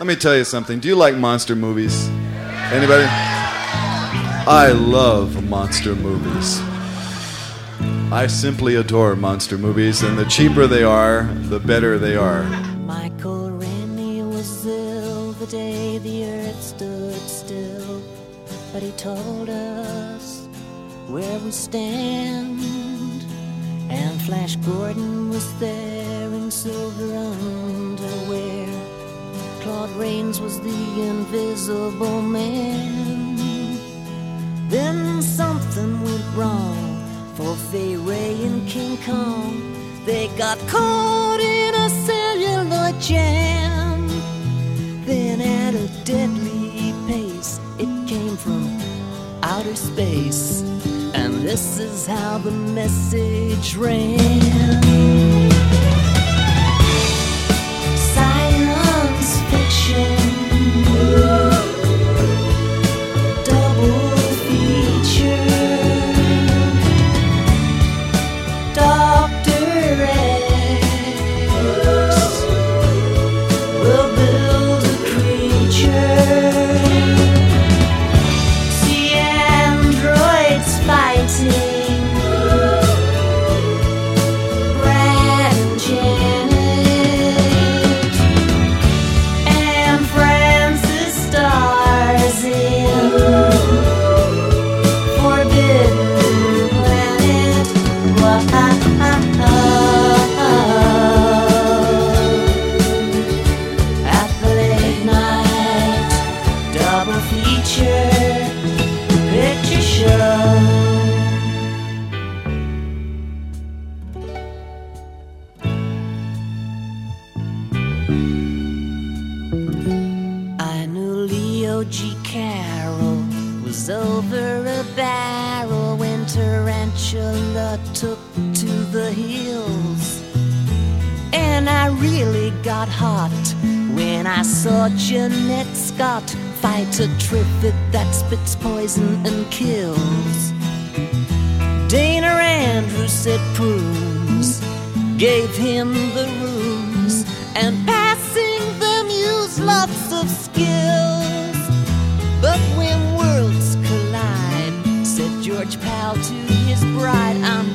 Let me tell you something. Do you like monster movies? Anybody? I love monster movies. I simply adore monster movies, and the cheaper they are, the better they are. Michael Rennie was ill the day the earth stood still, but he told us where we stand. And Flash Gordon was there in silver underwear. Claude Rains was the invisible man. Then something went wrong for Fay Ray and King Kong. They got caught in a celluloid jam. Then at a deadly pace, it came from outer space. And this is how the message ran. I saw Jeanette Scott fight a trivet that spits poison and kills. Dana Andrews said prunes gave him the rooms and passing them used lots of skills. But when worlds collide, said George Powell to his bride, I'm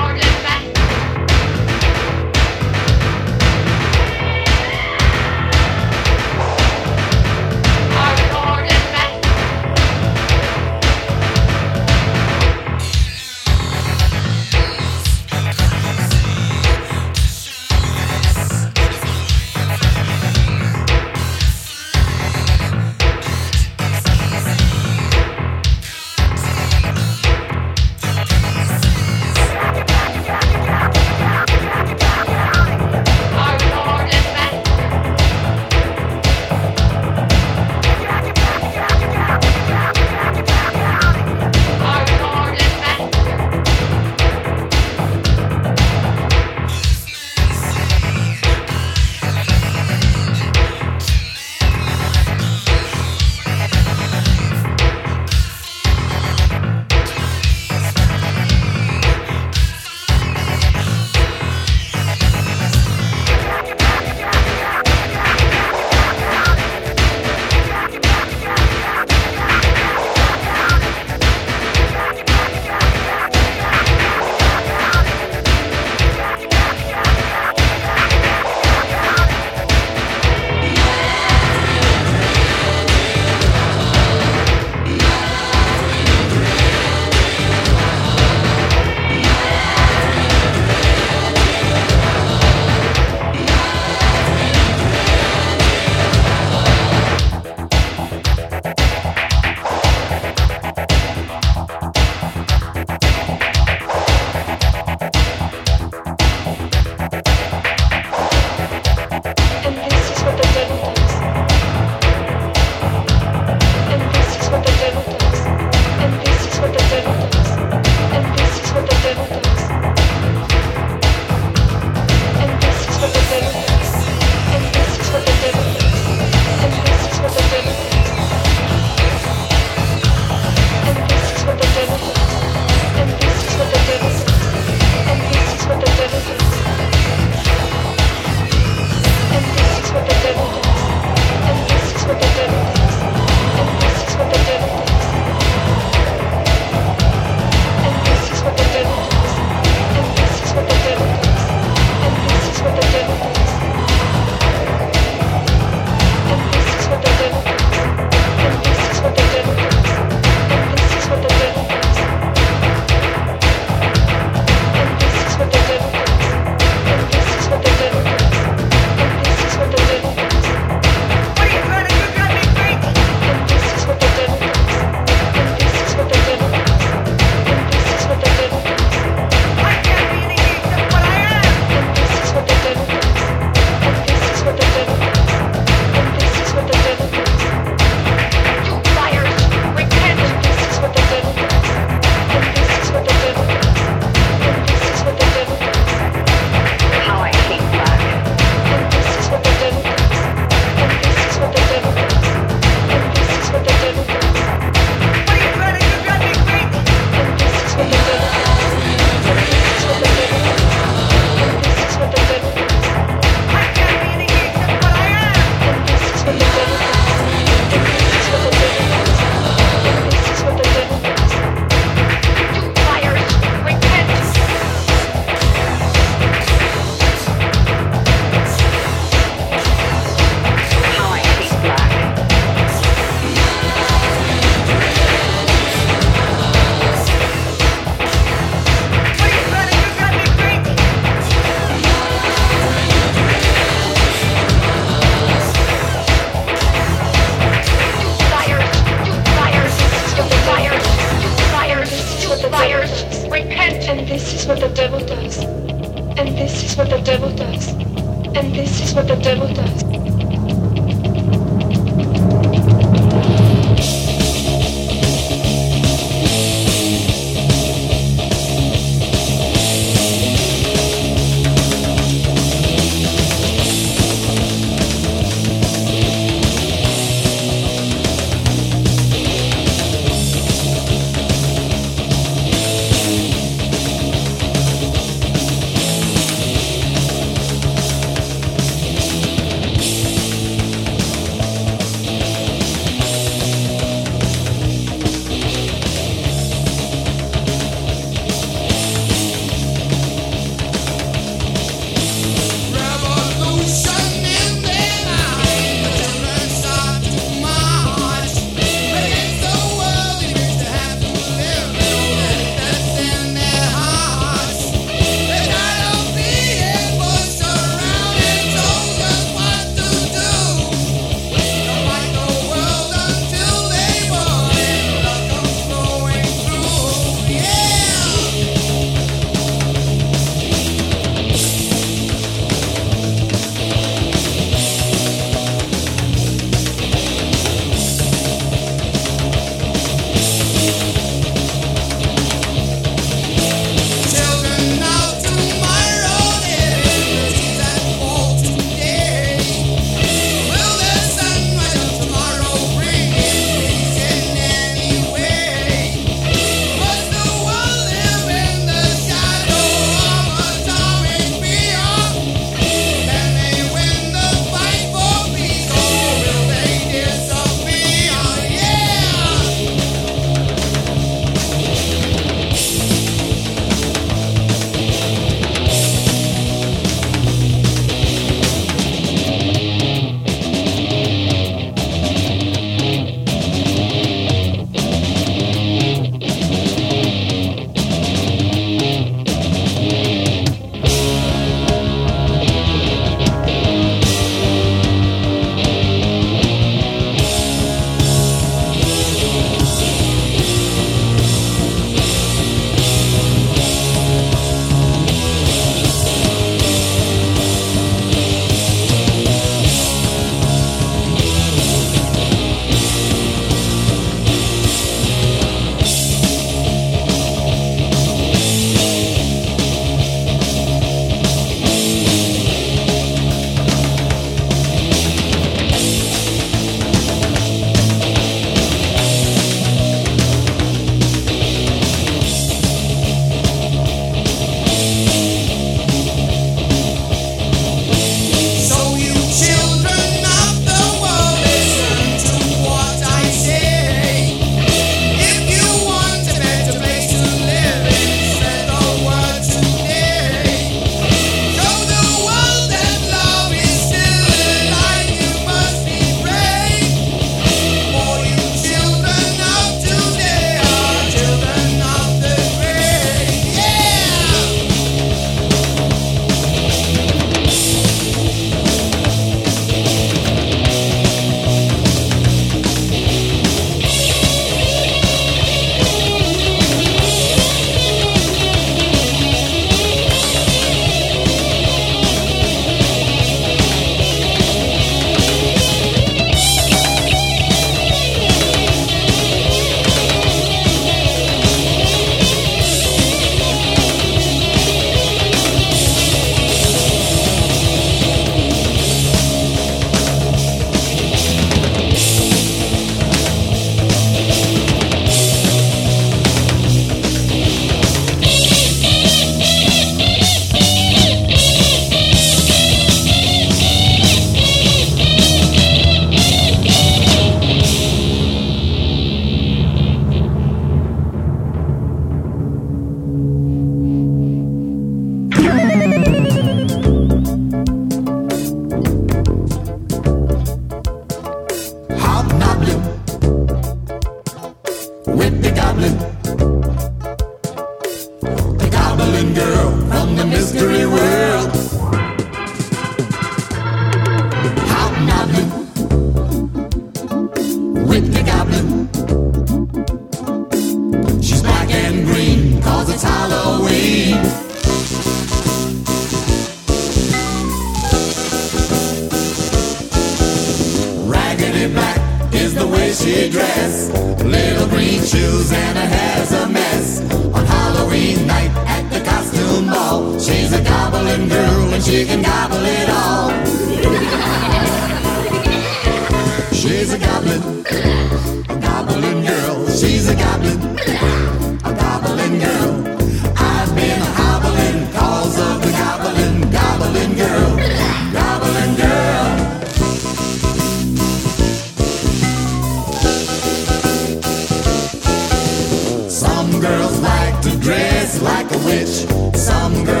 to dress like a witch. Some girls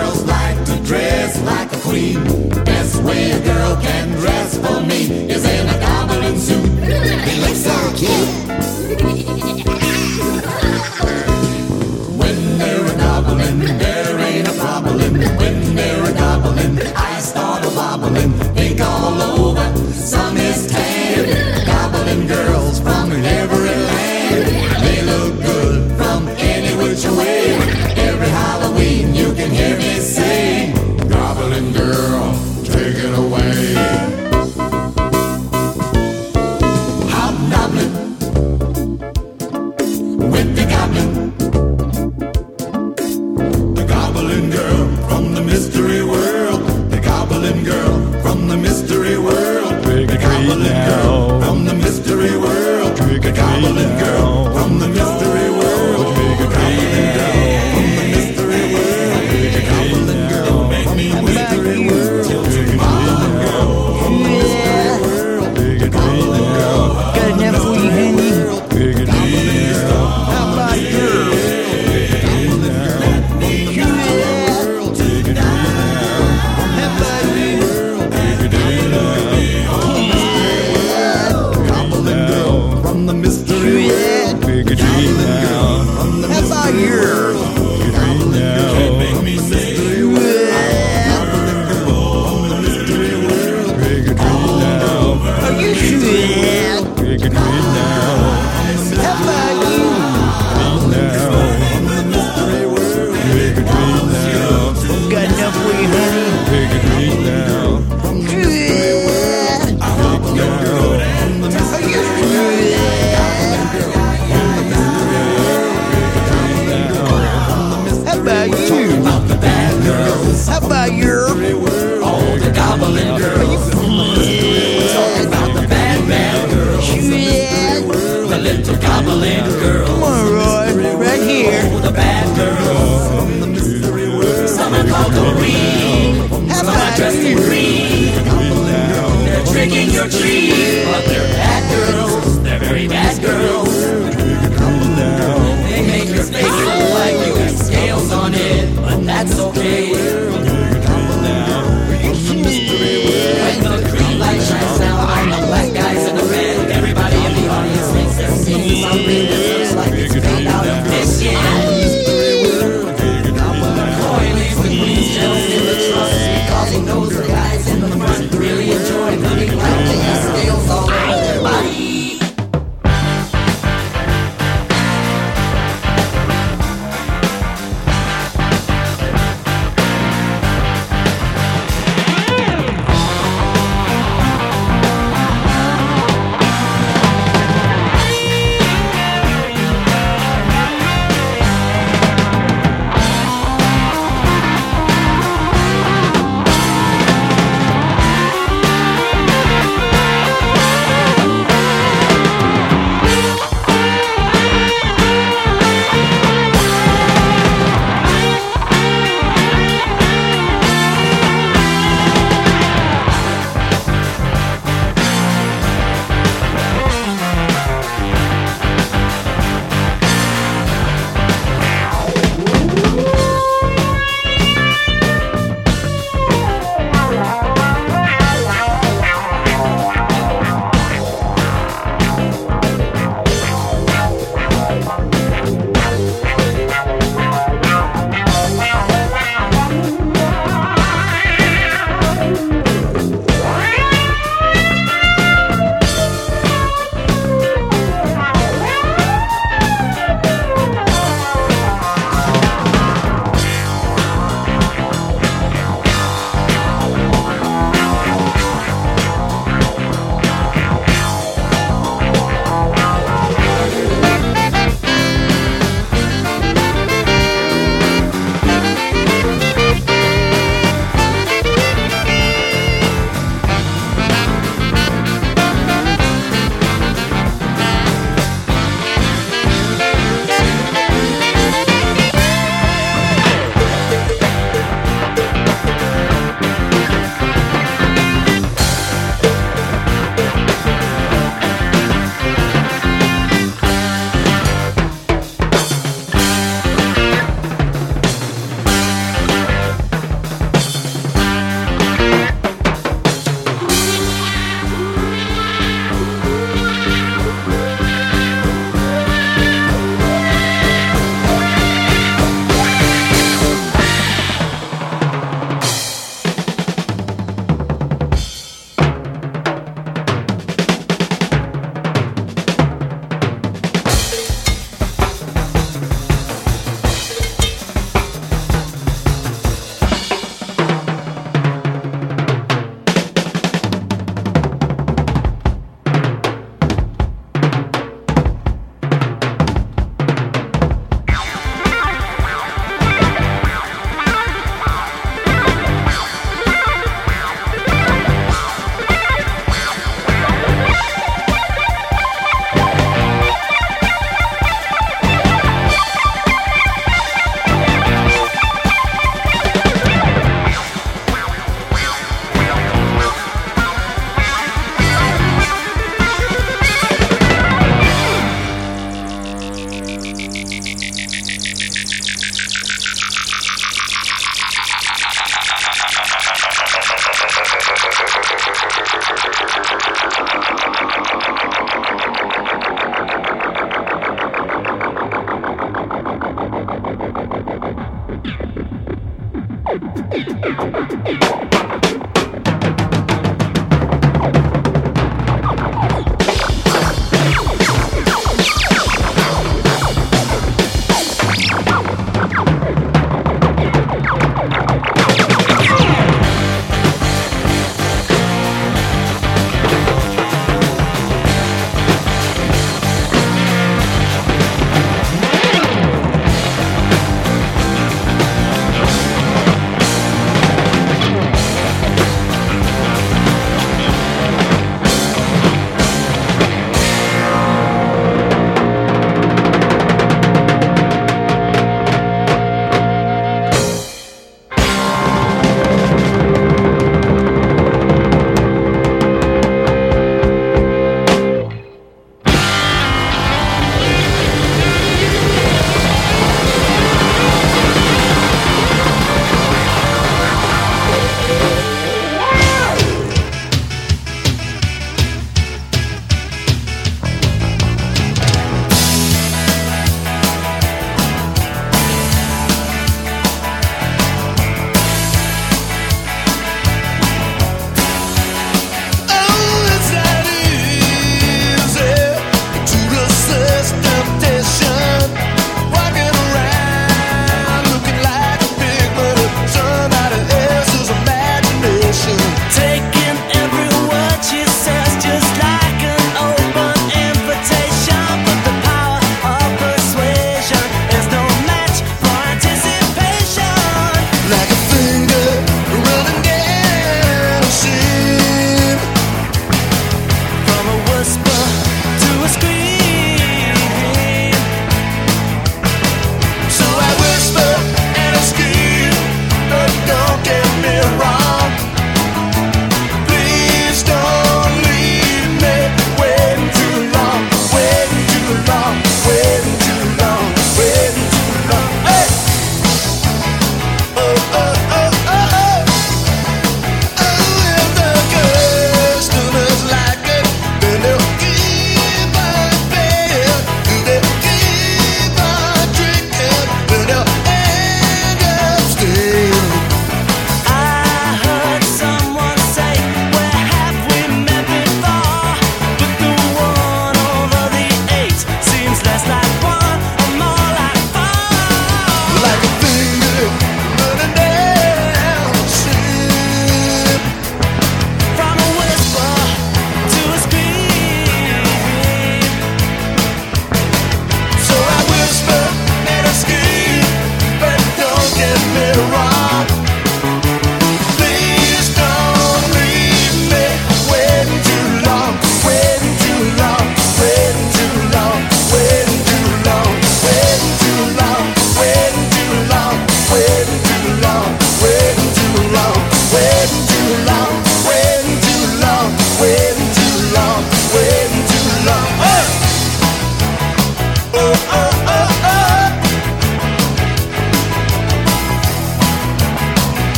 picking your dreams, but they're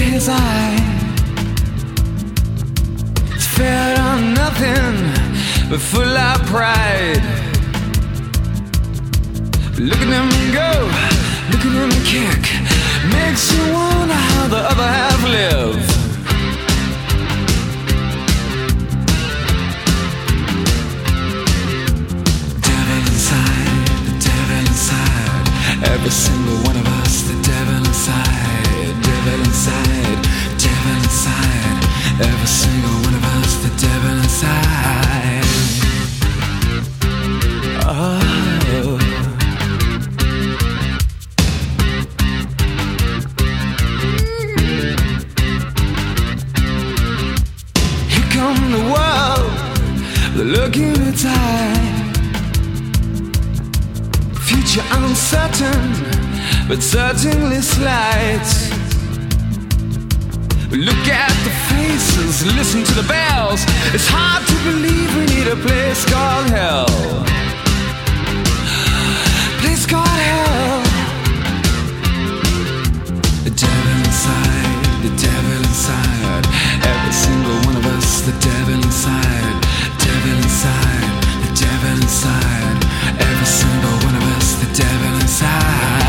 his eye. He's fed on nothing but full of pride. Look at him go, look at him kick. Makes you wonder how the other half live. devil inside, the devil inside. Every single one of us, the devil inside, inside, devil inside. Every single one of us, the devil inside. Oh. Here come the world, the look in its eye. Future uncertain, but certainly slight. Look at the faces, listen to the bells. It's hard to believe we need a place called hell. Place called hell. The devil inside, the devil inside. Every single one of us, the devil inside, devil inside, the devil inside. Every single one of us, the devil inside.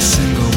Single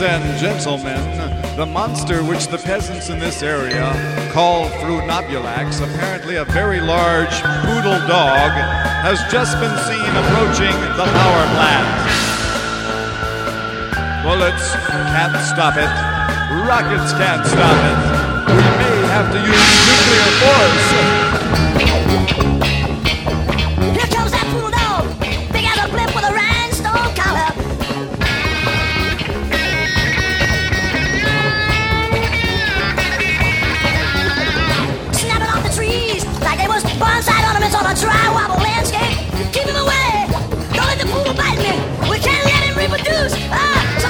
Ladies and gentlemen, The monster which the peasants in this area call Frunobulax, apparently a very large poodle dog, has just been seen approaching the power plant. Bullets can't stop it. Rockets can't stop it. We may have to use nuclear force. Ah,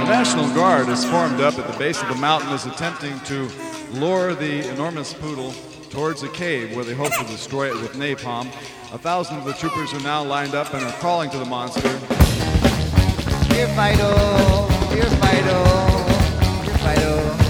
the National Guard is formed up at the base of the mountain, is attempting to lure the enormous poodle towards a cave where they hope to destroy it with napalm. A thousand of the troopers are now lined up and are crawling to the monster. Here, Fido. Here, Fido. Here, Fido.